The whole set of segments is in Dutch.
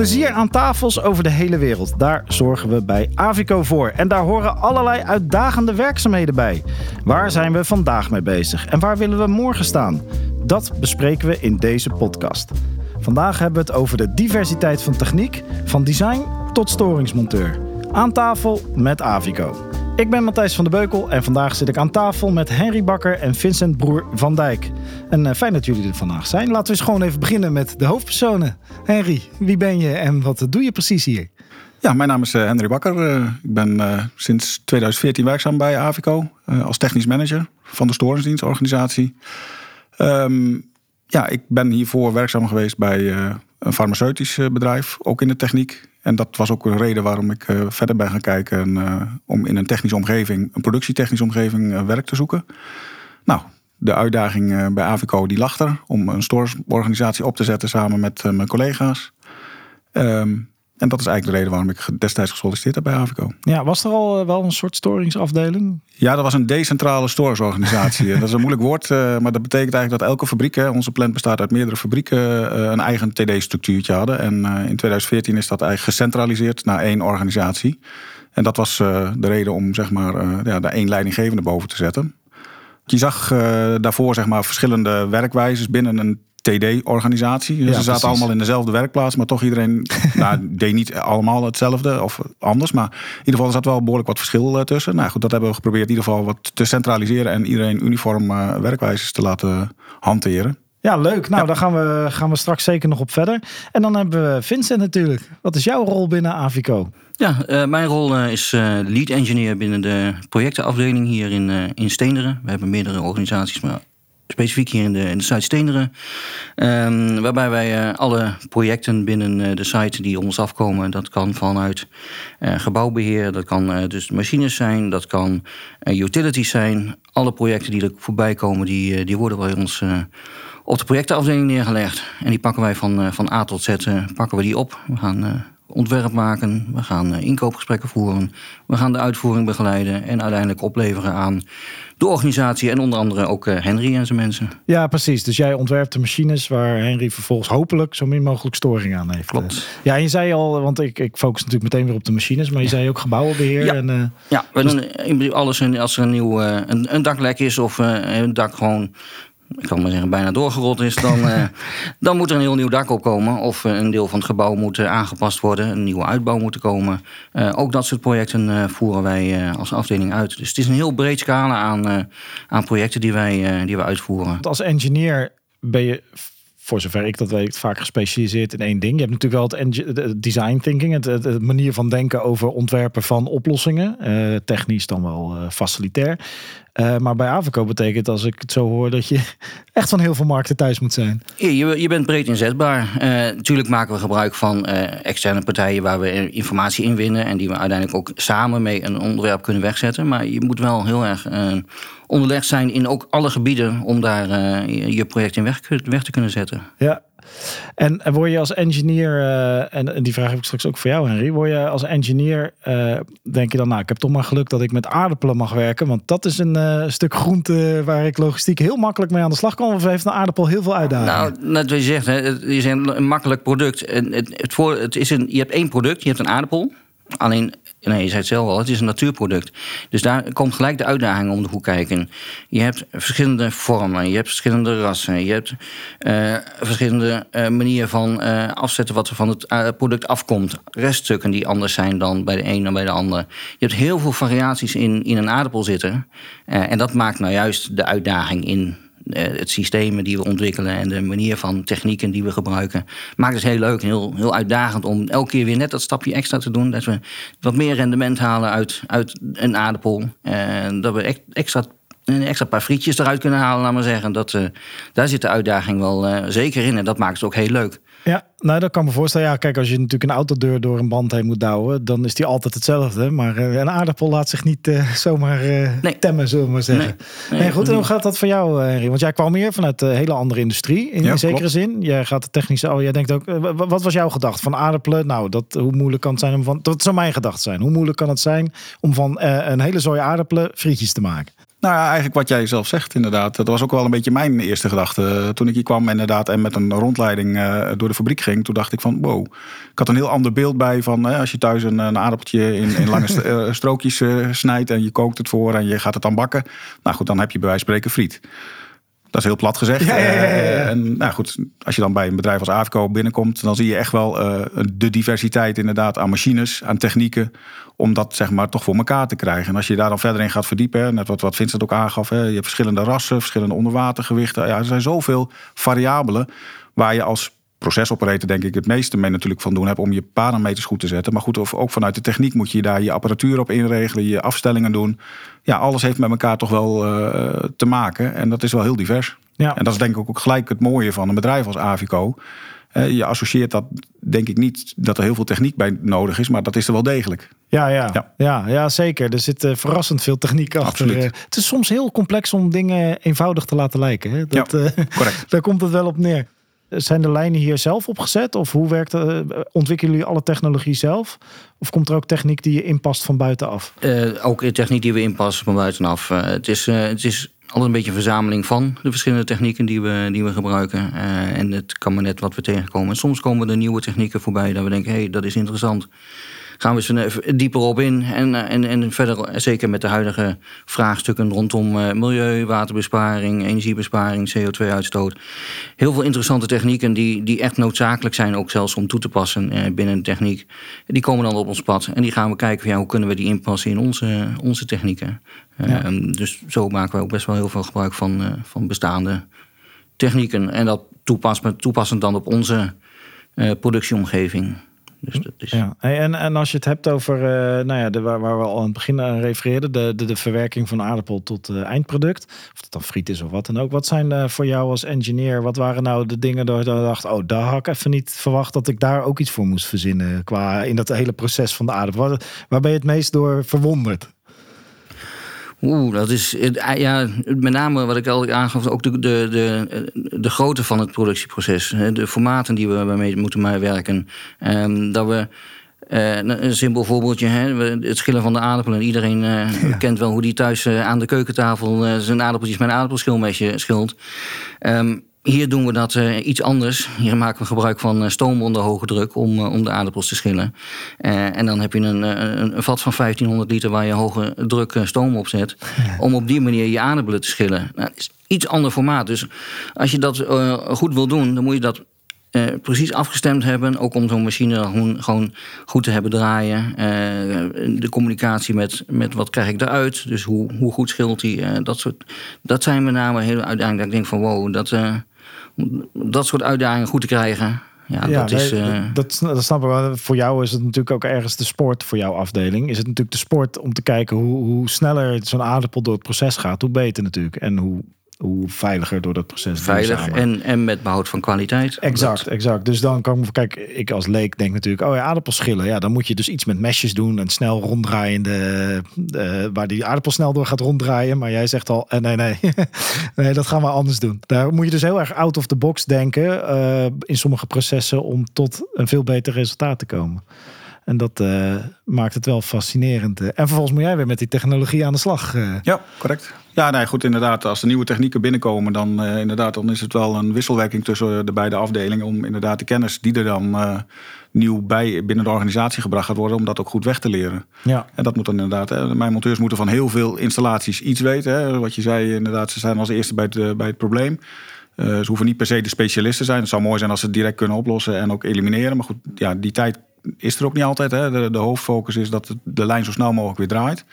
Plezier aan tafels over de hele wereld. Daar zorgen we bij Avico voor. En daar horen allerlei uitdagende werkzaamheden bij. Waar zijn we vandaag mee bezig en waar willen we morgen staan? Dat bespreken we in deze podcast. Vandaag hebben we het over de diversiteit van techniek, van design tot storingsmonteur. Aan tafel met Avico. Ik ben Matthijs van de Beukel en vandaag zit ik aan tafel met Henry Bakker en Vincent Broer van Dijk. En uh, fijn dat jullie er vandaag zijn. Laten we eens gewoon even beginnen met de hoofdpersonen. Henry, wie ben je en wat doe je precies hier? Ja, mijn naam is uh, Henry Bakker. Uh, ik ben sinds 2014 werkzaam bij Avico als technisch manager van de storingsdienstorganisatie. Um, ja, ik ben hiervoor werkzaam geweest bij een farmaceutisch bedrijf, ook in de techniek. En dat was ook een reden waarom ik uh, verder ben gaan kijken uh, om in een technische omgeving, een productietechnische omgeving, uh, werk te zoeken. Nou, de uitdaging bij Avico die lag er om een storingsorganisatie op te zetten samen met mijn collega's. Um, en dat is eigenlijk de reden waarom ik destijds gesolliciteerd heb bij Avico. Ja, was er al wel een soort storingsafdeling? Ja, dat was een decentrale storingsorganisatie. dat is een moeilijk woord, maar dat betekent eigenlijk dat elke fabriek, onze plant bestaat uit meerdere fabrieken, een eigen TD-structuurtje hadden. En in 2014 is dat eigenlijk gecentraliseerd naar één organisatie. En dat was de reden om zeg maar, ja, daar één leidinggevende boven te zetten. Je zag daarvoor zeg maar, verschillende werkwijzes binnen een TD-organisatie. Ja, ze zaten allemaal in dezelfde werkplaats, maar toch iedereen nou, deed niet allemaal hetzelfde of anders. Maar in ieder geval er zat wel behoorlijk wat verschil uh, tussen. Nou goed, dat hebben we geprobeerd in ieder geval wat te centraliseren en iedereen uniform uh, werkwijzes te laten hanteren. Ja, leuk. Nou, daar gaan we, gaan we straks zeker nog op verder. En dan hebben we Vincent natuurlijk. Wat is jouw rol binnen Avico? Ja, uh, mijn rol uh, is uh, lead engineer binnen de projectenafdeling hier in, in Steenderen. We hebben meerdere organisaties, maar specifiek hier in de, in de site Steenderen. Um, waarbij wij uh, alle projecten binnen uh, de site die ons afkomen, dat kan vanuit uh, gebouwbeheer, dat kan dus machines zijn, dat kan utilities zijn. Alle projecten die er voorbij komen, die, die worden bij ons op de projectenafdeling neergelegd. En die pakken wij van, van A tot Z, pakken we die op. We gaan ontwerp maken, we gaan inkoopgesprekken voeren, we gaan de uitvoering begeleiden en uiteindelijk opleveren aan de organisatie en onder andere ook uh, Henry en zijn mensen. Ja, precies. Dus jij ontwerpt de machines waar Henry vervolgens hopelijk zo min mogelijk storing aan heeft. Klopt. Ja, en je zei al, want ik, ik focus natuurlijk meteen weer op de machines, maar je zei ook gebouwenbeheer. Ja, en, uh, ja we dus... doen alles als er een nieuw een, een daklek is of een dak gewoon ik kan maar zeggen, bijna doorgerold is, dan, uh, dan moet er een heel nieuw dak opkomen. Of uh, een deel van het gebouw moet uh, aangepast worden, een nieuwe uitbouw moet komen. ook dat soort projecten voeren wij als afdeling uit. Dus het is een heel breed scala aan, aan projecten die wij, die we uitvoeren. Als engineer ben je voor zover ik dat weet, vaak gespecialiseerd in één ding. Je hebt natuurlijk wel het design thinking, het, het, manier van denken over ontwerpen van oplossingen. Uh, technisch dan wel uh, facilitair. Uh, maar bij Avico betekent als ik het zo hoor dat je echt van heel veel markten thuis moet zijn. Je, je bent breed inzetbaar. natuurlijk maken we gebruik van externe partijen waar we informatie inwinnen en die we uiteindelijk ook samen mee een onderwerp kunnen wegzetten. Maar je moet wel heel erg onderlegd zijn in ook alle gebieden om daar uh, je project in weg, weg, te kunnen zetten. Ja, en, en word je als engineer, uh, en, die vraag heb ik straks ook voor jou Henry, word je als engineer, uh, denk je dan nou ik heb toch maar geluk dat ik met aardappelen mag werken, want dat is een stuk groente waar ik logistiek heel makkelijk mee aan de slag kan, of heeft een aardappel heel veel uitdagingen? Nou, net wat je zegt, hè, het is een, makkelijk product. En het, het, voor, het is een, je hebt één product, je hebt een aardappel. Alleen Nee, je zei het zelf al, het is een natuurproduct. Dus daar komt gelijk de uitdaging om de hoek kijken. Je hebt verschillende vormen, je hebt verschillende rassen, je hebt uh, verschillende uh, manieren van uh, afzetten wat er van het product afkomt. Reststukken die anders zijn dan bij de een dan bij de ander. Je hebt heel veel variaties in, in een aardappel zitten. en dat maakt nou juist de uitdaging in eh, het systemen die we ontwikkelen en de manier van technieken die we gebruiken, maakt het heel leuk en heel, heel uitdagend om elke keer weer net dat stapje extra te doen. Dat we wat meer rendement halen uit, uit een aardappel. En dat we extra een extra paar frietjes eruit kunnen halen, laat maar zeggen. Dat, uh, daar zit de uitdaging wel uh, zeker in. En dat maakt het ook heel leuk. Ja, nou dat kan me voorstellen. Ja, kijk, als je natuurlijk een autodeur door een band heen moet douwen, dan is die altijd hetzelfde. Maar uh, een aardappel laat zich niet uh, zomaar uh, nee. temmen, zullen we maar zeggen. Nee, nee, goed, en hoe gaat dat voor jou, Henry? Want jij kwam hier vanuit een hele andere industrie, in, ja, in zekere klopt. zin. Jij gaat de technische, oh, jij denkt ook, wat was jouw gedachte van aardappelen? Nou, dat, hoe moeilijk kan het zijn om van, dat zou mijn gedachte zijn. Hoe moeilijk kan het zijn om van een hele zooi aardappelen frietjes te maken? Nou ja, eigenlijk wat jij zelf zegt inderdaad. Dat was ook wel een beetje mijn eerste gedachte. Toen ik hier kwam inderdaad en met een rondleiding uh, door de fabriek ging. Toen dacht ik van wow. Ik had een heel ander beeld bij van als je thuis een, een aardappeltje in, in lange strookjes snijdt. En je kookt het voor en je gaat het dan bakken. Nou goed, dan heb je bij wijze van spreken friet. Dat is heel plat gezegd. Ja, ja, ja, en nou goed, als je dan bij een bedrijf als Avico binnenkomt, dan zie je echt wel uh, de diversiteit inderdaad aan machines, aan technieken, om dat zeg maar toch voor elkaar te krijgen. En als je daar dan verder in gaat verdiepen, net wat, wat Vincent ook aangaf, hè, je hebt verschillende rassen, verschillende onderwatergewichten. Ja, er zijn zoveel variabelen waar je als procesoperator denk ik het meeste mee natuurlijk van doen heb om je parameters goed te zetten. Maar goed, of ook vanuit de techniek moet je daar je apparatuur op inregelen, je afstellingen doen. Ja, alles heeft met elkaar toch wel uh, te maken en dat is wel heel divers. Ja. En dat is denk ik ook gelijk het mooie van een bedrijf als Avico. Uh, je associeert dat denk ik niet dat er heel veel techniek bij nodig is, maar dat is er wel degelijk. Ja, ja, ja. ja, ja zeker. Er zit uh, verrassend veel techniek achter. Het is soms heel complex om dingen eenvoudig te laten lijken. Hè? Dat, ja, correct. daar komt het wel op neer. Zijn de lijnen hier zelf opgezet? Of hoe werkt? Eh, ontwikkelen jullie alle technologie zelf? Of komt er ook techniek die je inpast van buitenaf? Uh, ook techniek die we inpassen van buitenaf. Uh, het, is, uh, het is altijd een beetje een verzameling van de verschillende technieken die we, die we gebruiken. en het kan maar net wat we tegenkomen. En soms komen er nieuwe technieken voorbij dat we denken: hé, hey, dat is interessant gaan we eens dieper op in. En, eh, en, en verder, eh, zeker met de huidige vraagstukken rondom eh, milieu, waterbesparing, energiebesparing, CO2-uitstoot. Heel veel interessante technieken die, die echt noodzakelijk zijn, ook zelfs om toe te passen binnen de techniek. Die komen dan op ons pad en die gaan we kijken van, ja, hoe kunnen we die inpassen in onze, onze technieken. Ja. dus zo maken we ook best wel heel veel gebruik van, van bestaande technieken. En dat toepassend, toepassend dan op onze productieomgeving. Dus dat ja. en, en als je het hebt over, uh, nou ja, de, waar, waar, we al aan het begin aan refereerden, de, de, de verwerking van aardappel tot uh, eindproduct, of het dan friet is of wat dan ook. Wat zijn uh, voor jou als engineer, wat waren nou de dingen dat je dacht, oh, daar had ik even niet verwacht dat ik daar ook iets voor moest verzinnen qua in dat hele proces van de aardappel. Waar, waar ben je het meest door verwonderd? Oeh, dat is ja, met name wat ik al aangaf, ook de, de, de, de grootte van het productieproces. De formaten die we mee moeten werken. Um, dat we. Uh, een simpel voorbeeldje, hè? het schillen van de aardappelen. Iedereen uh, kent wel hoe die thuis uh, aan de keukentafel zijn aardappeltjes met een aardappelschilmesje schilt. Um, hier doen we dat uh, iets anders. Hier maken we gebruik van uh, stoom onder hoge druk om, uh, om de aardappels te schillen. en dan heb je een, een, een, vat van 1500 liter waar je hoge druk stoom op zet. Om op die manier je aardappelen te schillen. Nou, dat is iets ander formaat. Dus als je dat goed wil doen, dan moet je dat precies afgestemd hebben. Ook om zo'n machine gewoon, gewoon, goed te hebben draaien. de communicatie met, met wat krijg ik eruit. Dus hoe, hoe goed schilt hij. dat, soort, dat zijn met name heel uiteindelijk dat ik denk van wow, dat dat soort uitdagingen goed te krijgen. Ja, dat is. Uh... Dat, dat snap ik wel. Voor jou is het natuurlijk ook ergens de sport voor jouw afdeling. Is het natuurlijk de sport om te kijken hoe, hoe sneller zo'n aardappel door het proces gaat, hoe beter natuurlijk. En hoe hoe veiliger door dat proces. Veilig en, en met behoud van kwaliteit. Exact, exact. Dus dan kan ik, kijk, ik als leek denk natuurlijk, oh ja, aardappelschillen. Ja, dan moet je dus iets met mesjes doen en snel ronddraaiende, uh, waar die aardappel snel door gaat ronddraaien. Maar jij zegt al, uh, nee, nee, nee, dat gaan we anders doen. Daar moet je dus heel erg out of the box denken uh, in sommige processen om tot een veel beter resultaat te komen. En dat uh, maakt het wel fascinerend. En vervolgens moet jij weer met die technologie aan de slag. Uh. Ja, correct. Ja, nee, goed, inderdaad. Als er nieuwe technieken binnenkomen, dan, uh, inderdaad, dan is het wel een wisselwerking tussen de beide afdelingen. Om inderdaad de kennis die er dan nieuw bij binnen de organisatie gebracht gaat worden, om dat ook goed weg te leren. Ja. En dat moet dan inderdaad. Hè, mijn monteurs moeten van heel veel installaties iets weten. Hè. Wat je zei, inderdaad, ze zijn als eerste bij het, bij het probleem. ze hoeven niet per se de specialisten te zijn. Het zou mooi zijn als ze het direct kunnen oplossen en ook elimineren. Maar goed, ja, die tijd is er ook niet altijd. Hè. De, de hoofdfocus is dat de lijn zo snel mogelijk weer draait.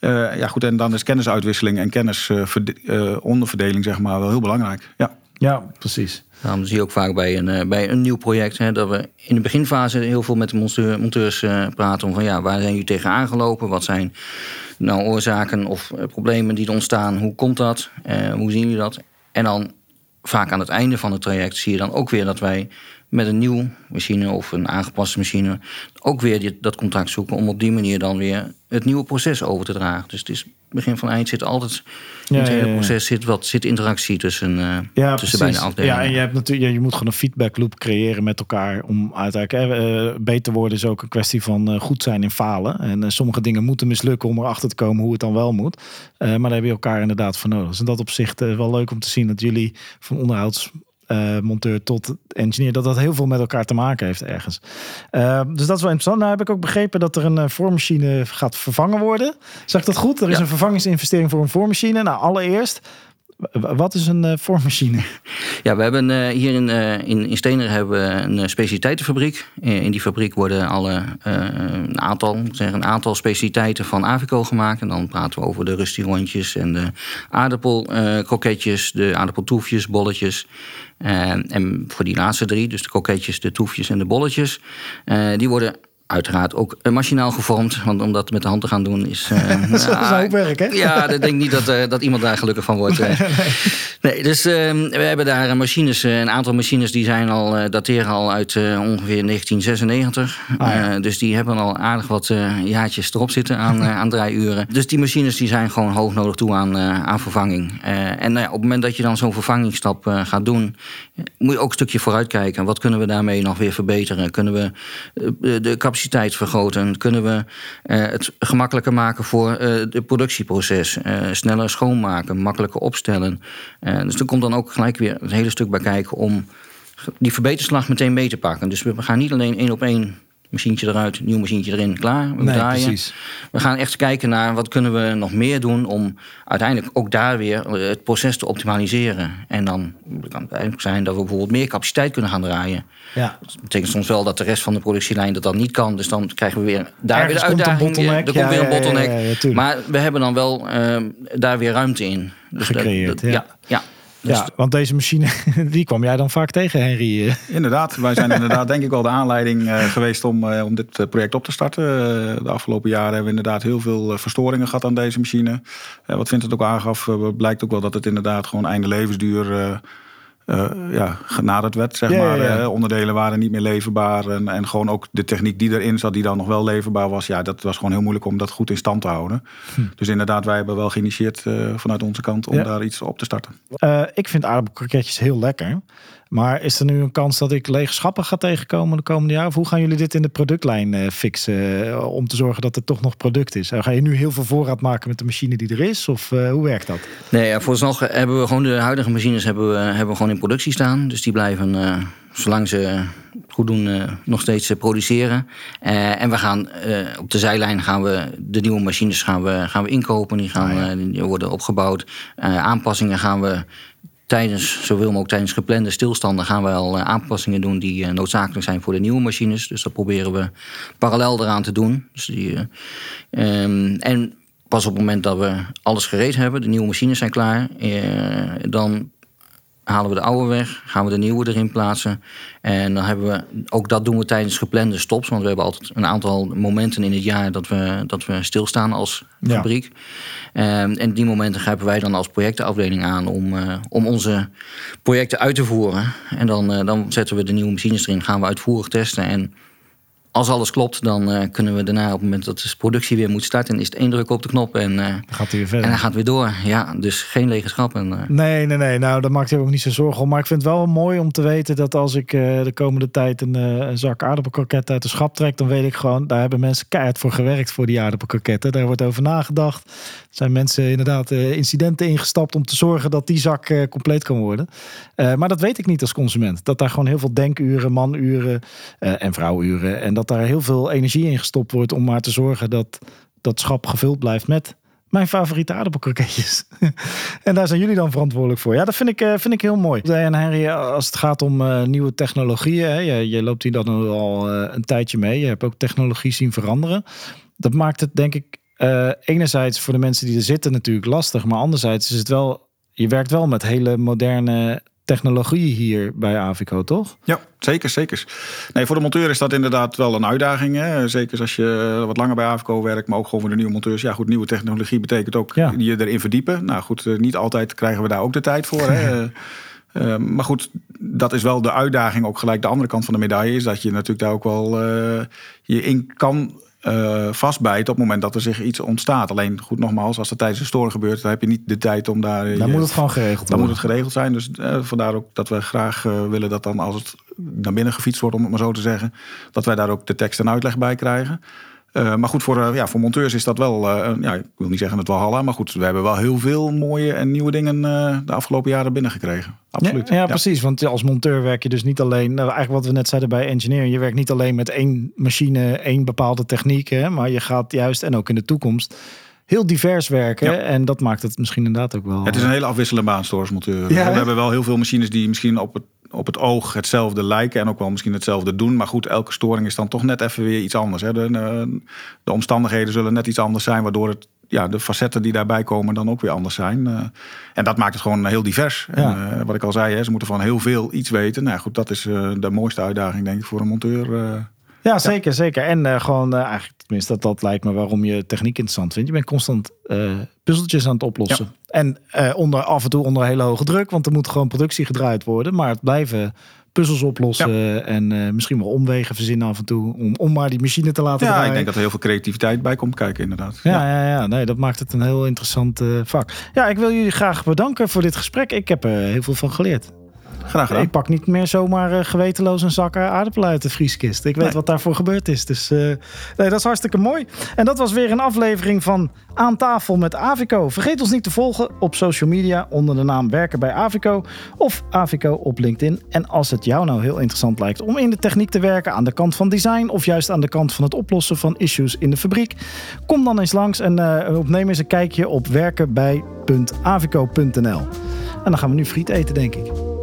Uh, ja, goed, en dan is kennisuitwisseling en kennisonderverdeling, uh, zeg maar, wel heel belangrijk. Ja, ja precies. Daarom zie je ook vaak bij een, uh, bij een nieuw project hè, dat we in de beginfase heel veel met de monteur, monteurs uh, praten. Om van ja, waar zijn jullie tegen aangelopen? Wat zijn nou oorzaken of problemen die er ontstaan? Hoe komt dat? hoe zien jullie dat? En dan vaak aan het einde van het traject zie je dan ook weer dat wij met een nieuwe machine of een aangepaste machine ook weer dat contact zoeken om op die manier dan weer het nieuwe proces over te dragen. Dus het is begin van eind zit altijd in het Ja, hele ja, ja. proces zit wat zit interactie tussen, Ja, tussen precies. beide afdelingen. Ja, en je, hebt natuurlijk, je moet gewoon een feedback loop creëren met elkaar om uiteindelijk eh, beter worden is ook een kwestie van goed zijn in falen. En sommige dingen moeten mislukken om erachter te komen hoe het dan wel moet. Maar daar heb je elkaar inderdaad voor nodig. Dus in dat opzicht wel leuk om te zien dat jullie van onderhouds eh, monteur tot engineer, dat dat heel veel met elkaar te maken heeft ergens. Eh, dus dat is wel interessant. Nou heb ik ook begrepen dat er een eh, voormachine gaat vervangen worden. Zeg ik dat goed? Er is Ja. een vervangingsinvestering voor een voormachine. Nou, allereerst, wat is een eh, voormachine? Ja, we hebben eh, hier in, eh, in, in Stener hebben we een specialiteitenfabriek. Eh, in die fabriek worden alle, een, aantal, zeg, een aantal specialiteiten van Avico gemaakt. En dan praten we over de rustierondjes en de aardappelkroketjes, de aardappeltoefjes, bolletjes. En voor die laatste drie, dus de kroketjes, de toefjes en de bolletjes, die worden uiteraard ook eh, machinaal gevormd. Want om dat met de hand te gaan doen is... eh, Dat is wel een hoop werk, hè? Ja, ik denk niet dat, eh, dat iemand daar gelukkig van wordt. Nee, dus ehm, we hebben daar machines, een aantal machines die zijn al, dateren al uit ongeveer 1996. Ah, ja. Dus die hebben al aardig wat jaartjes erop zitten aan, aan draaiuren. Dus die machines die zijn gewoon hoog nodig toe aan, aan vervanging. En nou op het moment dat je dan zo'n vervangingsstap gaat doen, moet je ook een stukje vooruitkijken. Wat kunnen we daarmee nog weer verbeteren? Kunnen we de capaciteit vergroten? Kunnen we eh, het gemakkelijker maken voor eh het productieproces? Eh, sneller schoonmaken, makkelijker opstellen. Eh, dus er komt dan ook gelijk weer een hele stuk bij kijken om die verbeterslag meteen mee te pakken. Dus we gaan niet alleen één op één machientje eruit, nieuw machientje erin, klaar. We Nee, draaien. precies. We gaan echt kijken naar wat kunnen we nog meer doen om uiteindelijk ook daar weer eh, het proces te optimaliseren. En dan kan het eigenlijk zijn dat we bijvoorbeeld meer capaciteit kunnen gaan draaien. Ja. Dat betekent soms wel dat de rest van de productielijn dat dan niet kan. Dus dan krijgen we weer daar Ergens weer de een uitdaging. bottleneck. Er komt Ja, weer een ja, ja, bottleneck. ja, ja, tuurlijk. maar we hebben dan wel eh, daar weer ruimte in. Dus dat- Gecreëerd, dat- ja. Dus ja, want deze machine, die kwam jij dan vaak tegen, Henry. Inderdaad, wij zijn inderdaad denk ik wel de aanleiding eh, geweest om, eh, om dit eh, project op te starten. De afgelopen jaren hebben we inderdaad heel veel verstoringen gehad aan deze machine. Wat Vincent ook aangaf, blijkt ook wel dat het inderdaad gewoon einde levensduur eh, ja, genaderd werd. Zeg Ja, maar. ja. Onderdelen waren niet meer leverbaar. En, en gewoon ook de techniek die erin zat, die dan nog wel leverbaar was. Ja, dat was gewoon heel moeilijk om dat goed in stand te houden. Dus inderdaad, wij hebben wel geïnitieerd eh, vanuit onze kant om Hm. Daar iets op te starten. Eh, ik vind aardappelkroketjes heel lekker. Maar is er nu een kans dat ik lege schappen ga tegenkomen de komende jaren? Of hoe gaan jullie dit in de productlijn eh, fixen? eh, om te zorgen dat er toch nog product is? Eh, ga je nu heel veel voorraad maken met de machine die er is? Of hoe werkt dat? Nee, ja, vooralsnog hebben we gewoon de huidige machines hebben we, hebben we gewoon in productie staan. Dus die blijven, zolang ze het goed doen, nog steeds produceren. En we gaan op de zijlijn gaan we de nieuwe machines gaan we, gaan we inkopen. Die, gaan, Ah, die worden opgebouwd. Aanpassingen gaan we tijdens, zoveel mogelijk tijdens geplande stilstanden, gaan we al eh, aanpassingen doen die eh, noodzakelijk zijn voor de nieuwe machines. Dus dat proberen we parallel eraan te doen. Dus die, eh, ehm, en pas op het moment dat we alles gereed hebben, de nieuwe machines zijn klaar, dan halen we de oude weg, gaan we de nieuwe erin plaatsen. En dan hebben we, ook dat doen we tijdens geplande stops, want we hebben altijd een aantal momenten in het jaar dat we, dat we stilstaan als Ja. fabriek. Ehm, en die momenten grijpen wij dan als projectenafdeling aan om, eh, om onze projecten uit te voeren. En dan, eh, dan zetten we de nieuwe machines erin, gaan we uitvoerig testen. En als alles klopt, dan eh, kunnen we daarna op het moment dat de productie weer moet starten, is het één druk op de knop en, Dan gaat hij weer verder. en dan gaat het weer door. Ja, dus geen lege schappen. eh. Nee, nee, nee. Nou, daar maakt hij ook niet zo zorgen om. Maar ik vind het wel mooi om te weten dat als ik de komende tijd een, een zak aardappelkroketten uit de schap trek, dan weet ik gewoon, daar hebben mensen keihard voor gewerkt voor die aardappelkroketten. Daar wordt over nagedacht. Er zijn mensen inderdaad incidenten ingestapt om te zorgen dat die zak compleet kan worden. Maar dat weet ik niet als consument. Dat daar gewoon heel veel denkuren, manuren en vrouwuren. En dat daar heel veel energie in gestopt wordt om maar te zorgen dat dat schap gevuld blijft met mijn favoriete aardappelkroketjes. en daar zijn jullie dan verantwoordelijk voor. Ja, dat vind ik, eh, vind ik heel mooi. En Henry, als het gaat om eh, nieuwe technologieën, je, je loopt hier dan al eh, een tijdje mee. Je hebt ook technologie zien veranderen. Dat maakt het denk ik eh, enerzijds voor de mensen die er zitten natuurlijk lastig, maar anderzijds is het wel, je werkt wel met hele moderne technologie hier bij Avico, toch? Ja, zeker, zeker. Nee, voor de monteur is dat inderdaad wel een uitdaging. Hè? Zeker als je wat langer bij AVCO werkt, maar ook gewoon voor de nieuwe monteurs. Ja, goed, nieuwe technologie betekent ook Ja. je erin verdiepen. Nou goed, eh, niet altijd krijgen we daar ook de tijd voor. Hè? Uh, maar goed, dat is wel de uitdaging. Ook gelijk de andere kant van de medaille is dat je natuurlijk daar ook wel uh, je in kan uh, vastbijten op het moment dat er zich iets ontstaat. Alleen goed, nogmaals, als er tijdens een storing gebeurt, dan heb je niet de tijd om daar. Dan moet het gewoon geregeld Dan moet het geregeld zijn. Dus vandaar ook dat we graag willen dat dan als het naar binnen gefietst wordt, om het maar zo te zeggen, dat wij daar ook de tekst en uitleg bij krijgen. Uh, maar goed, voor, uh, ja, voor monteurs is dat wel, uh, ja, ik wil niet zeggen het Walhalla, maar goed, we hebben wel heel veel mooie en nieuwe dingen de afgelopen jaren binnengekregen. Absoluut. Ja, ja, precies, want als monteur werk je dus niet alleen, nou, eigenlijk wat we net zeiden bij engineering, je werkt niet alleen met één machine, één bepaalde techniek, hè, maar je gaat juist, en ook in de toekomst, heel divers werken. Ja. En dat maakt het misschien inderdaad ook wel. Het is een hele afwisselende baan, monteur. Ja, we hebben wel heel veel machines die misschien op het op het oog hetzelfde lijken en ook wel misschien hetzelfde doen. Maar goed, elke storing is dan toch net even weer iets anders. Hè. De, de, omstandigheden zullen net iets anders zijn, waardoor het, ja, de facetten die daarbij komen dan ook weer anders zijn. Uh, en dat maakt het gewoon heel divers. Ja. En, uh, wat ik al zei, hè, ze moeten van heel veel iets weten. Nou goed, dat is uh, de mooiste uitdaging denk ik voor een monteur. Ja, zeker, zeker. En uh, gewoon uh, eigenlijk, tenminste, dat, dat lijkt me waarom je techniek interessant vindt. Je bent constant uh, puzzeltjes aan het oplossen. Ja. En onder, af en toe onder hele hoge druk, want er moet gewoon productie gedraaid worden. Maar het blijven puzzels oplossen ja. en misschien wel omwegen verzinnen af en toe om, om maar die machine te laten ja, draaien. ik denk dat er heel veel creativiteit bij komt kijken inderdaad. Ja, ja. ja, Nee, dat maakt het een heel interessant vak. Ja, ik wil jullie graag bedanken voor dit gesprek. Ik heb er heel veel van geleerd. Graag gedaan. Ik pak niet meer zomaar uh, gewetenloos een zak aardappelen uit de vrieskist. Ik weet nee. wat daarvoor gebeurd is. Dus uh, nee, dat is hartstikke mooi. En dat was weer een aflevering van Aan tafel met Avico. Vergeet ons niet te volgen op social media onder de naam Werken bij Avico of Avico op LinkedIn. En als het jou nou heel interessant lijkt om in de techniek te werken aan de kant van design of juist aan de kant van het oplossen van issues in de fabriek, kom dan eens langs en uh, opneem eens een kijkje op werkenbij.avico.nl. En dan gaan we nu friet eten, denk ik.